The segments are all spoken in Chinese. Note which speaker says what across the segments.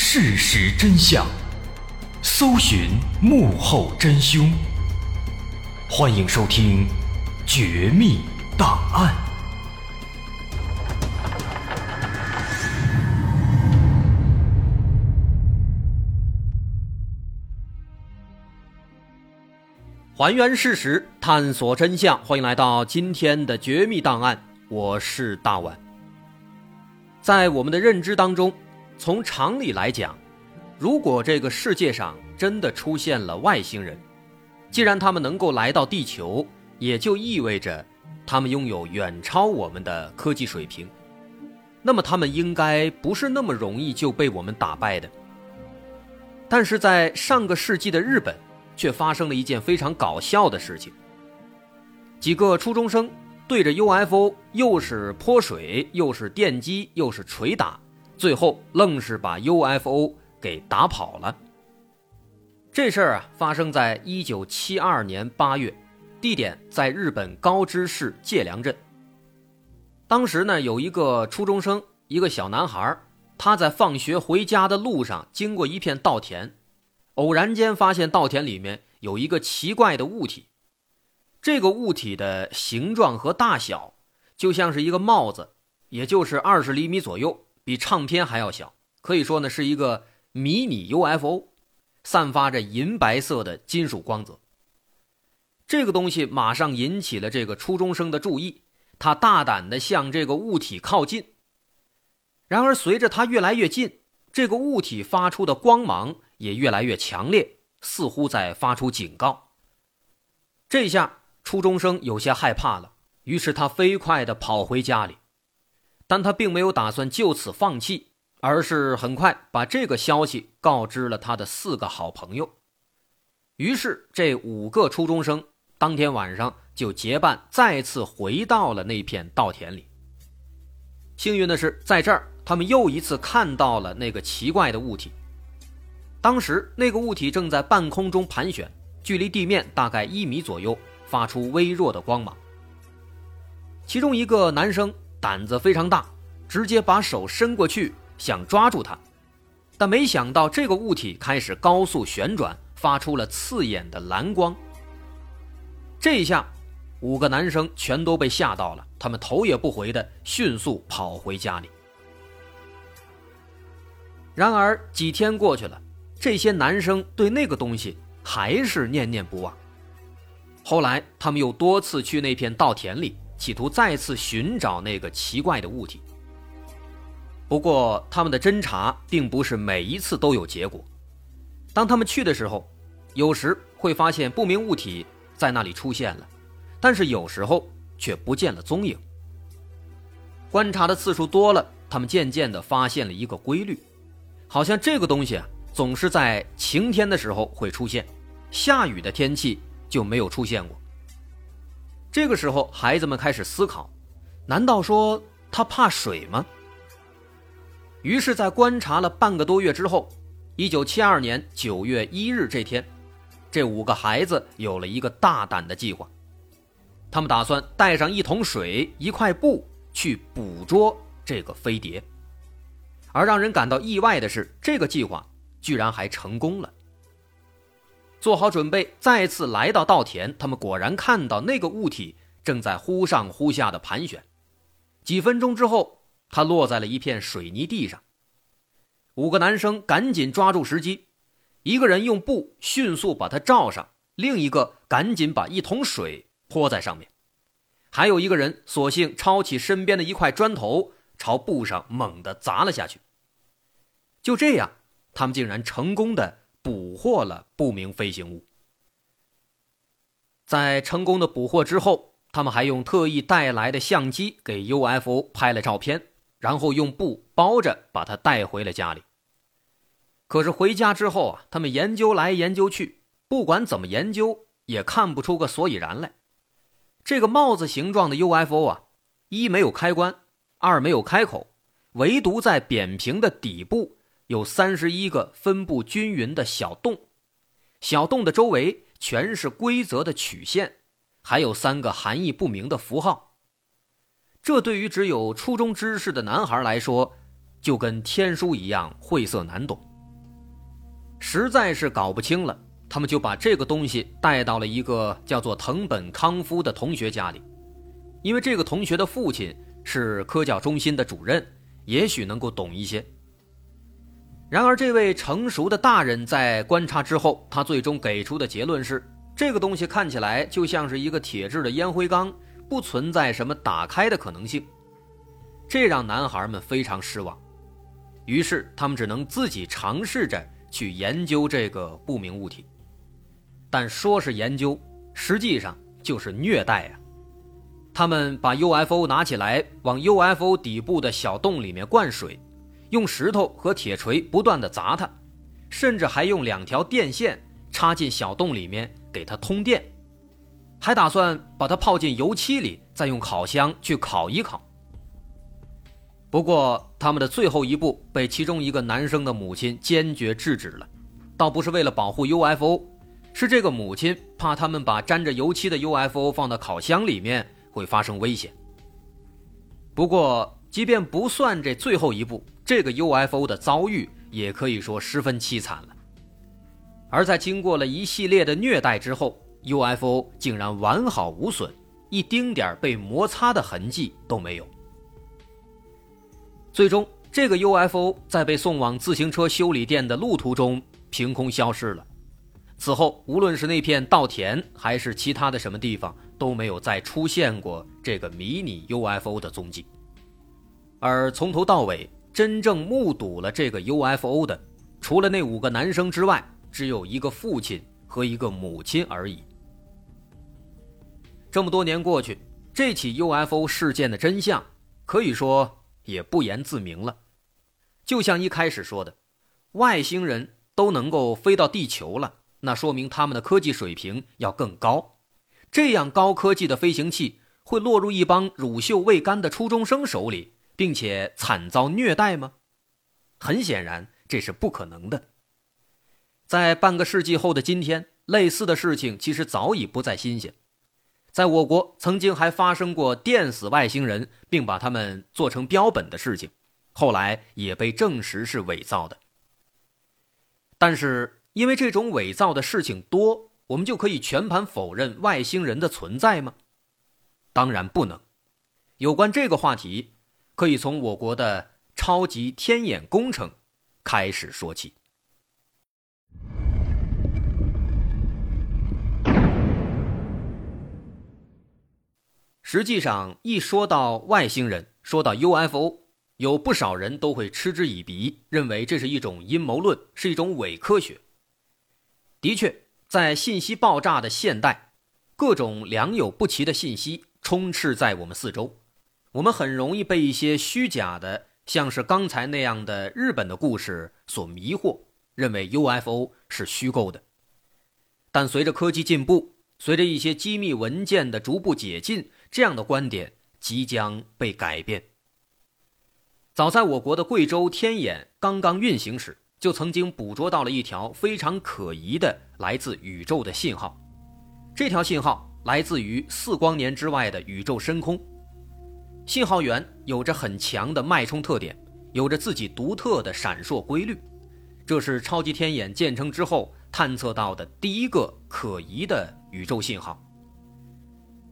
Speaker 1: 事实真相，搜寻幕后真凶。欢迎收听《绝密档案》，
Speaker 2: 还原事实，探索真相。欢迎来到今天的《绝密档案》，我是大碗。在我们的认知当中，从常理来讲，如果这个世界上真的出现了外星人，既然他们能够来到地球，也就意味着他们拥有远超我们的科技水平，那么他们应该不是那么容易就被我们打败的。但是在上个世纪的日本，却发生了一件非常搞笑的事情，几个初中生。对着 UFO 又是泼水，又是电击，又是捶打，最后愣是把 UFO 给打跑了。这事儿啊，发生在一九七二年八月，地点在日本高知市界良镇。当时呢，有一个初中生，一个小男孩，他在放学回家的路上经过一片稻田，偶然间发现稻田里面有一个奇怪的物体。这个物体的形状和大小，就像是一个帽子，也就是二十厘米左右，比唱片还要小。可以说呢，是一个迷你 UFO，散发着银白色的金属光泽。这个东西马上引起了这个初中生的注意，他大胆地向这个物体靠近。然而，随着他越来越近，这个物体发出的光芒也越来越强烈，似乎在发出警告。这下。初中生有些害怕了，于是他飞快地跑回家里，但他并没有打算就此放弃，而是很快把这个消息告知了他的四个好朋友。于是，这五个初中生当天晚上就结伴再次回到了那片稻田里。幸运的是，在这儿他们又一次看到了那个奇怪的物体。当时，那个物体正在半空中盘旋，距离地面大概一米左右。发出微弱的光芒。其中一个男生胆子非常大，直接把手伸过去想抓住它，但没想到这个物体开始高速旋转，发出了刺眼的蓝光。这下，五个男生全都被吓到了，他们头也不回的迅速跑回家里。然而几天过去了，这些男生对那个东西还是念念不忘。后来，他们又多次去那片稻田里，企图再次寻找那个奇怪的物体。不过，他们的侦查并不是每一次都有结果。当他们去的时候，有时会发现不明物体在那里出现了，但是有时候却不见了踪影。观察的次数多了，他们渐渐地发现了一个规律：好像这个东西啊，总是在晴天的时候会出现，下雨的天气。就没有出现过。这个时候，孩子们开始思考：难道说他怕水吗？于是，在观察了半个多月之后，一九七二年九月一日这天，这五个孩子有了一个大胆的计划。他们打算带上一桶水、一块布去捕捉这个飞碟。而让人感到意外的是，这个计划居然还成功了。做好准备，再次来到稻田。他们果然看到那个物体正在忽上忽下的盘旋。几分钟之后，它落在了一片水泥地上。五个男生赶紧抓住时机，一个人用布迅速把它罩上，另一个赶紧把一桶水泼在上面，还有一个人索性抄起身边的一块砖头，朝布上猛地砸了下去。就这样，他们竟然成功的。捕获了不明飞行物。在成功的捕获之后，他们还用特意带来的相机给 UFO 拍了照片，然后用布包着把它带回了家里。可是回家之后啊，他们研究来研究去，不管怎么研究也看不出个所以然来。这个帽子形状的 UFO 啊，一没有开关，二没有开口，唯独在扁平的底部。有三十一个分布均匀的小洞，小洞的周围全是规则的曲线，还有三个含义不明的符号。这对于只有初中知识的男孩来说，就跟天书一样晦涩难懂。实在是搞不清了，他们就把这个东西带到了一个叫做藤本康夫的同学家里，因为这个同学的父亲是科教中心的主任，也许能够懂一些。然而，这位成熟的大人在观察之后，他最终给出的结论是：这个东西看起来就像是一个铁质的烟灰缸，不存在什么打开的可能性。这让男孩们非常失望，于是他们只能自己尝试着去研究这个不明物体。但说是研究，实际上就是虐待啊！他们把 UFO 拿起来，往 UFO 底部的小洞里面灌水。用石头和铁锤不断的砸它，甚至还用两条电线插进小洞里面给它通电，还打算把它泡进油漆里，再用烤箱去烤一烤。不过，他们的最后一步被其中一个男生的母亲坚决制止了，倒不是为了保护 UFO，是这个母亲怕他们把沾着油漆的 UFO 放到烤箱里面会发生危险。不过，即便不算这最后一步。这个 UFO 的遭遇也可以说十分凄惨了，而在经过了一系列的虐待之后，UFO 竟然完好无损，一丁点被摩擦的痕迹都没有。最终，这个 UFO 在被送往自行车修理店的路途中凭空消失了。此后，无论是那片稻田，还是其他的什么地方，都没有再出现过这个迷你 UFO 的踪迹。而从头到尾，真正目睹了这个 UFO 的，除了那五个男生之外，只有一个父亲和一个母亲而已。这么多年过去，这起 UFO 事件的真相可以说也不言自明了。就像一开始说的，外星人都能够飞到地球了，那说明他们的科技水平要更高。这样高科技的飞行器会落入一帮乳臭未干的初中生手里？并且惨遭虐待吗？很显然，这是不可能的。在半个世纪后的今天，类似的事情其实早已不再新鲜。在我国，曾经还发生过电死外星人并把他们做成标本的事情，后来也被证实是伪造的。但是，因为这种伪造的事情多，我们就可以全盘否认外星人的存在吗？当然不能。有关这个话题。可以从我国的超级天眼工程开始说起。实际上，一说到外星人，说到 UFO，有不少人都会嗤之以鼻，认为这是一种阴谋论，是一种伪科学。的确，在信息爆炸的现代，各种良莠不齐的信息充斥在我们四周。我们很容易被一些虚假的，像是刚才那样的日本的故事所迷惑，认为 UFO 是虚构的。但随着科技进步，随着一些机密文件的逐步解禁，这样的观点即将被改变。早在我国的贵州天眼刚刚运行时，就曾经捕捉到了一条非常可疑的来自宇宙的信号。这条信号来自于四光年之外的宇宙深空。信号源有着很强的脉冲特点，有着自己独特的闪烁规律，这是超级天眼建成之后探测到的第一个可疑的宇宙信号。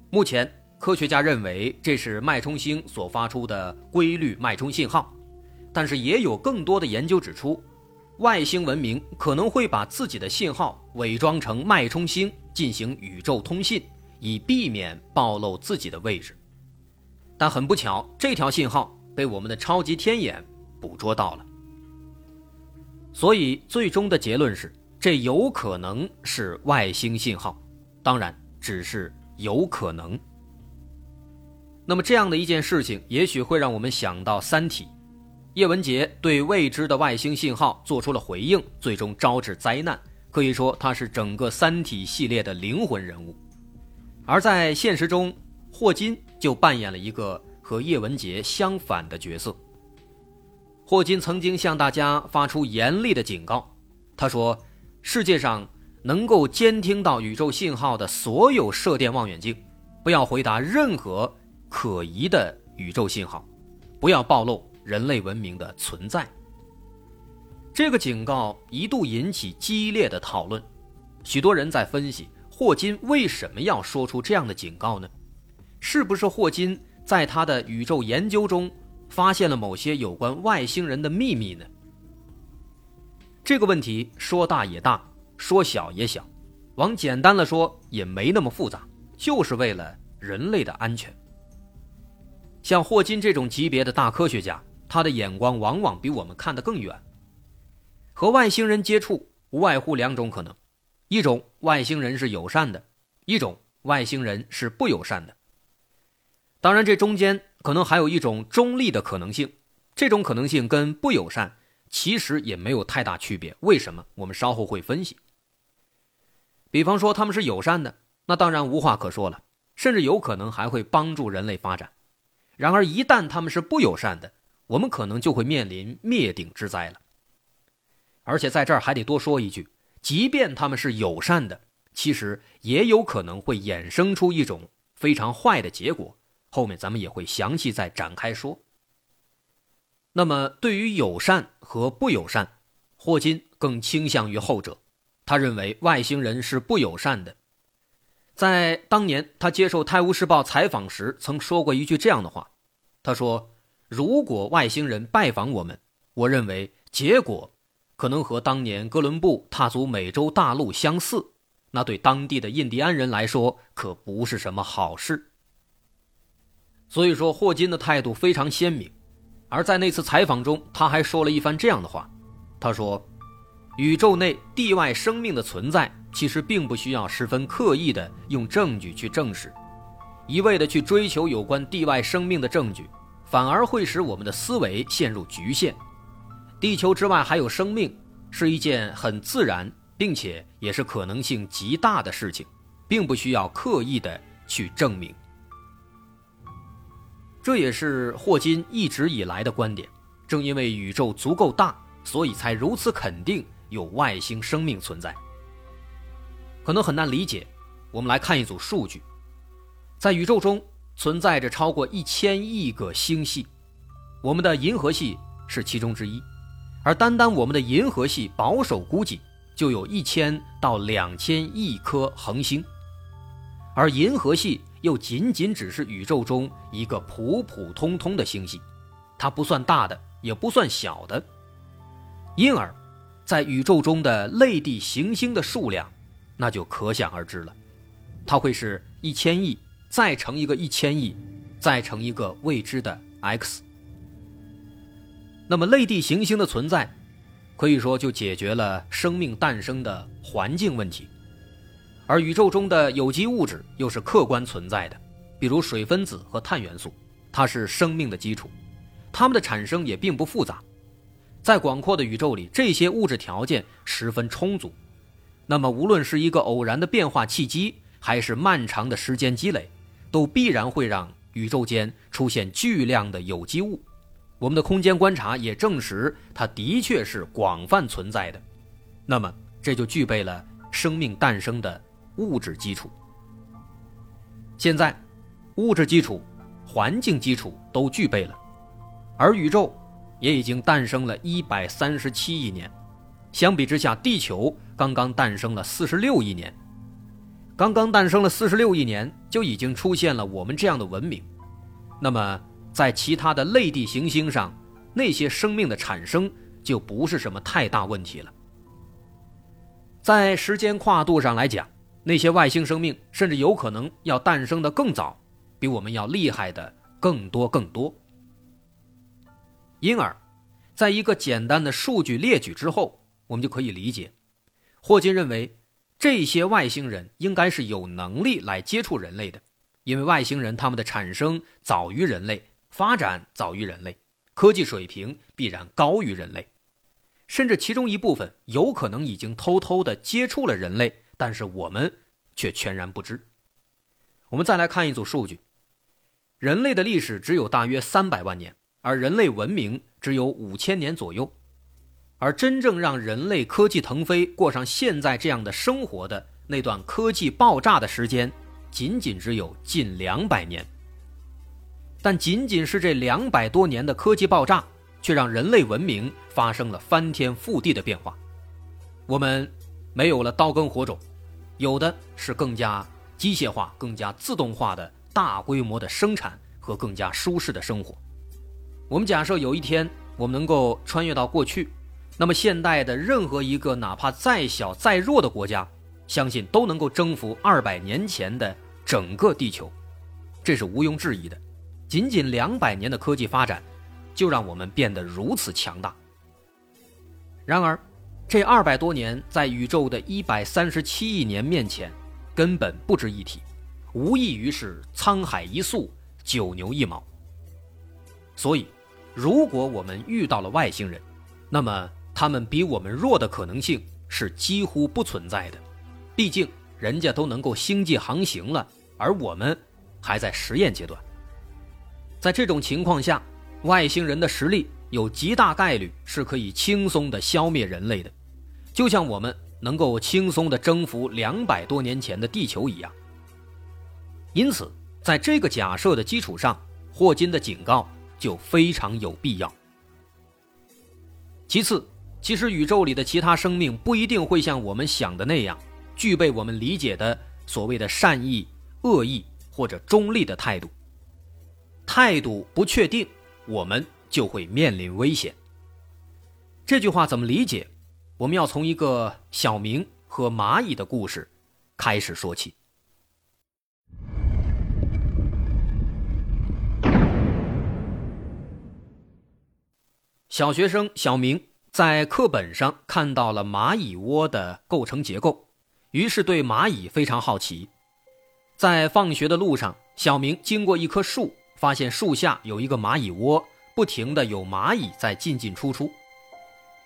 Speaker 2: 目前，科学家认为这是脉冲星所发出的规律脉冲信号，但是也有更多的研究指出，外星文明可能会把自己的信号伪装成脉冲星进行宇宙通信，以避免暴露自己的位置。但很不巧，这条信号被我们的超级天眼捕捉到了。所以，最终的结论是，这有可能是外星信号，当然只是有可能。那么，这样的一件事情，也许会让我们想到《三体》，叶文洁对未知的外星信号做出了回应，最终招致灾难。可以说，他是整个《三体》系列的灵魂人物。而在现实中，霍金就扮演了一个和叶文洁相反的角色。霍金曾经向大家发出严厉的警告，他说：“世界上能够监听到宇宙信号的所有射电望远镜，不要回答任何可疑的宇宙信号，不要暴露人类文明的存在。这个警告一度引起激烈的讨论，许多人在分析霍金为什么要说出这样的警告呢？是不是霍金在他的宇宙研究中发现了某些有关外星人的秘密呢？这个问题说大也大，说小也小，往简单了说也没那么复杂，就是为了人类的安全。像霍金这种级别的大科学家，他的眼光往往比我们看得更远。和外星人接触无外乎两种可能：一种外星人是友善的，一种外星人是不友善的。当然，这中间可能还有一种中立的可能性，这种可能性跟不友善其实也没有太大区别。为什么？我们稍后会分析。比方说他们是友善的，那当然无话可说了，甚至有可能还会帮助人类发展。然而，一旦他们是不友善的，我们可能就会面临灭顶之灾了。而且在这儿还得多说一句，即便他们是友善的，其实也有可能会衍生出一种非常坏的结果。后面咱们也会详细再展开说。那么，对于友善和不友善，霍金更倾向于后者。他认为外星人是不友善的。在当年他接受《泰晤士报》采访时，曾说过一句这样的话：“他说，如果外星人拜访我们，我认为结果。”可能和当年哥伦布踏足美洲大陆相似，那对当地的印第安人来说可不是什么好事。所以说，霍金的态度非常鲜明。而在那次采访中，他还说了一番这样的话：“他说，宇宙内地外生命的存在，其实并不需要十分刻意的用证据去证实，一味的去追求有关地外生命的证据，反而会使我们的思维陷入局限。”地球之外还有生命，是一件很自然，并且也是可能性极大的事情，并不需要刻意的去证明。这也是霍金一直以来的观点。正因为宇宙足够大，所以才如此肯定有外星生命存在。可能很难理解，我们来看一组数据：在宇宙中存在着超过一千亿个星系，我们的银河系是其中之一。而单单我们的银河系保守估计就有一千到两千亿颗恒星，而银河系又仅仅只是宇宙中一个普普通通的星系，它不算大的，也不算小的。因而，在宇宙中的类地行星的数量，那就可想而知了，它会是一千亿，再乘一个一千亿，再乘一个未知的 x。那么，类地行星的存在，可以说就解决了生命诞生的环境问题。而宇宙中的有机物质又是客观存在的，比如水分子和碳元素，它是生命的基础，它们的产生也并不复杂。在广阔的宇宙里，这些物质条件十分充足。那么，无论是一个偶然的变化契机，还是漫长的时间积累，都必然会让宇宙间出现巨量的有机物。我们的空间观察也证实，它的确是广泛存在的。那么，这就具备了生命诞生的物质基础。现在，物质基础、环境基础都具备了，而宇宙也已经诞生了一百三十七亿年。相比之下，地球刚刚诞生了四十六亿年，刚刚诞生了四十六亿年，就已经出现了我们这样的文明。那么，在其他的类地行星上，那些生命的产生就不是什么太大问题了。在时间跨度上来讲，那些外星生命甚至有可能要诞生的更早，比我们要厉害的更多更多。因而，在一个简单的数据列举之后，我们就可以理解，霍金认为这些外星人应该是有能力来接触人类的，因为外星人他们的产生早于人类。发展早于人类，科技水平必然高于人类，甚至其中一部分有可能已经偷偷的接触了人类，但是我们却全然不知。我们再来看一组数据：人类的历史只有大约三百万年，而人类文明只有五千年左右，而真正让人类科技腾飞、过上现在这样的生活的那段科技爆炸的时间，仅仅只有近两百年。但仅仅是这两百多年的科技爆炸，却让人类文明发生了翻天覆地的变化。我们没有了刀耕火种，有的是更加机械化、更加自动化的大规模的生产和更加舒适的生活。我们假设有一天我们能够穿越到过去，那么现代的任何一个哪怕再小再弱的国家，相信都能够征服二百年前的整个地球，这是毋庸置疑的。仅仅两百年的科技发展，就让我们变得如此强大。然而，这二百多年在宇宙的一百三十七亿年面前，根本不值一提，无异于是沧海一粟，九牛一毛。所以，如果我们遇到了外星人，那么他们比我们弱的可能性是几乎不存在的。毕竟，人家都能够星际航行了，而我们还在实验阶段。在这种情况下，外星人的实力有极大概率是可以轻松的消灭人类的，就像我们能够轻松的征服两百多年前的地球一样。因此，在这个假设的基础上，霍金的警告就非常有必要。其次，其实宇宙里的其他生命不一定会像我们想的那样，具备我们理解的所谓的善意、恶意或者中立的态度。态度不确定，我们就会面临危险。这句话怎么理解？我们要从一个小明和蚂蚁的故事开始说起。小学生小明在课本上看到了蚂蚁窝的构成结构，于是对蚂蚁非常好奇。在放学的路上，小明经过一棵树。发现树下有一个蚂蚁窝，不停的有蚂蚁在进进出出。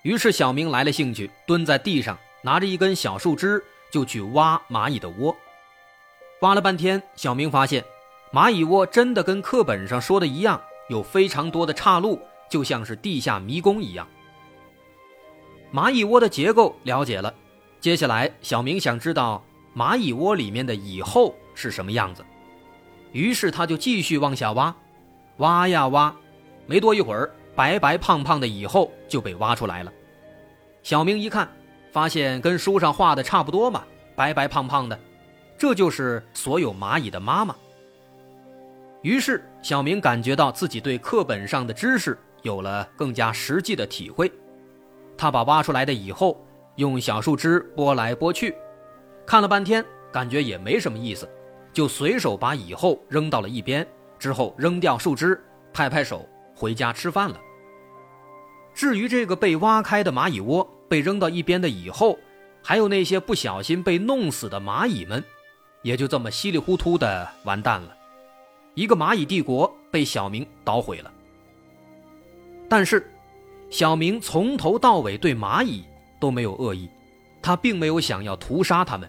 Speaker 2: 于是小明来了兴趣，蹲在地上，拿着一根小树枝就去挖蚂蚁的窝。挖了半天，小明发现蚂蚁窝真的跟课本上说的一样，有非常多的岔路，就像是地下迷宫一样。蚂蚁窝的结构了解了，接下来小明想知道蚂蚁窝里面的蚁后是什么样子。于是他就继续往下挖，挖呀挖，没多一会儿，白白胖胖的蚁后就被挖出来了。小明一看，发现跟书上画的差不多嘛，白白胖胖的，这就是所有蚂蚁的妈妈。于是小明感觉到自己对课本上的知识有了更加实际的体会。他把挖出来的蚁后用小树枝拨来拨去，看了半天，感觉也没什么意思。就随手把蚁后扔到了一边，之后扔掉树枝，拍拍手回家吃饭了。至于这个被挖开的蚂蚁窝，被扔到一边的蚁后，还有那些不小心被弄死的蚂蚁们，也就这么稀里糊涂的完蛋了。一个蚂蚁帝国被小明捣毁了。但是，小明从头到尾对蚂蚁都没有恶意，他并没有想要屠杀他们。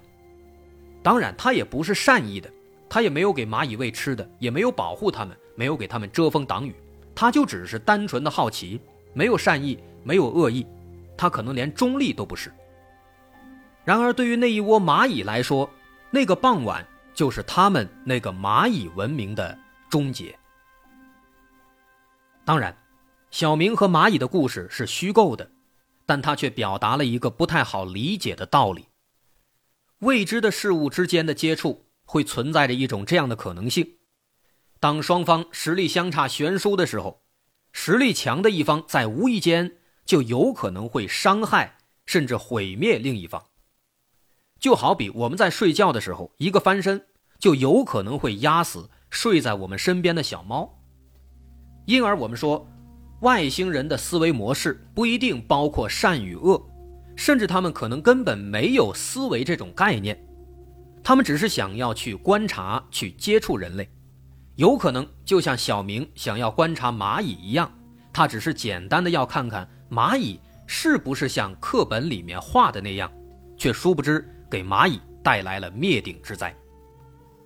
Speaker 2: 当然，他也不是善意的，他也没有给蚂蚁喂吃的，也没有保护他们，没有给他们遮风挡雨，他就只是单纯的好奇，没有善意，没有恶意，他可能连中立都不是。然而，对于那一窝蚂蚁来说，那个傍晚就是他们那个蚂蚁文明的终结。当然，小明和蚂蚁的故事是虚构的，但他却表达了一个不太好理解的道理。未知的事物之间的接触会存在着一种这样的可能性：当双方实力相差悬殊的时候，实力强的一方在无意间就有可能会伤害甚至毁灭另一方。就好比我们在睡觉的时候，一个翻身就有可能会压死睡在我们身边的小猫。因而，我们说，外星人的思维模式不一定包括善与恶。甚至他们可能根本没有思维这种概念，他们只是想要去观察、去接触人类，有可能就像小明想要观察蚂蚁一样，他只是简单的要看看蚂蚁是不是像课本里面画的那样，却殊不知给蚂蚁带来了灭顶之灾。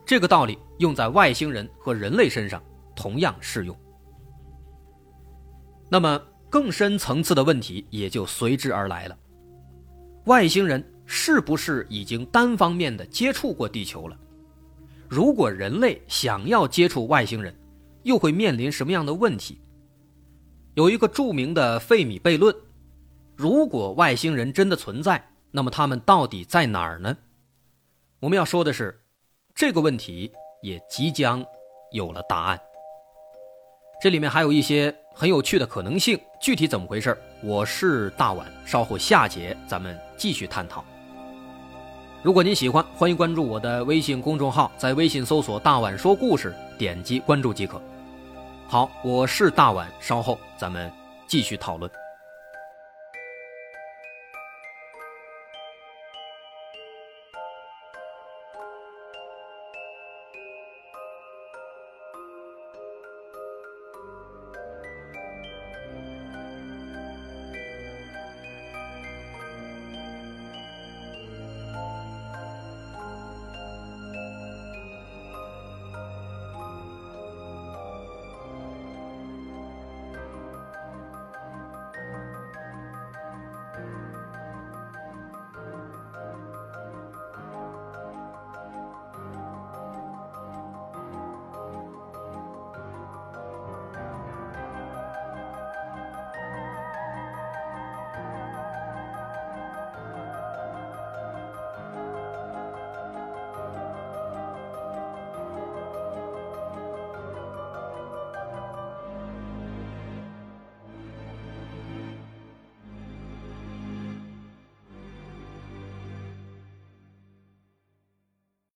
Speaker 2: 这个道理用在外星人和人类身上同样适用。那么更深层次的问题也就随之而来了。外星人是不是已经单方面的接触过地球了？如果人类想要接触外星人，又会面临什么样的问题？有一个著名的费米悖论：如果外星人真的存在，那么他们到底在哪儿呢？我们要说的是，这个问题也即将有了答案。这里面还有一些很有趣的可能性，具体怎么回事？我是大碗，稍后下节咱们继续探讨。如果您喜欢，欢迎关注我的微信公众号，在微信搜索“大碗说故事”，点击关注即可。好，我是大碗，稍后咱们继续讨论。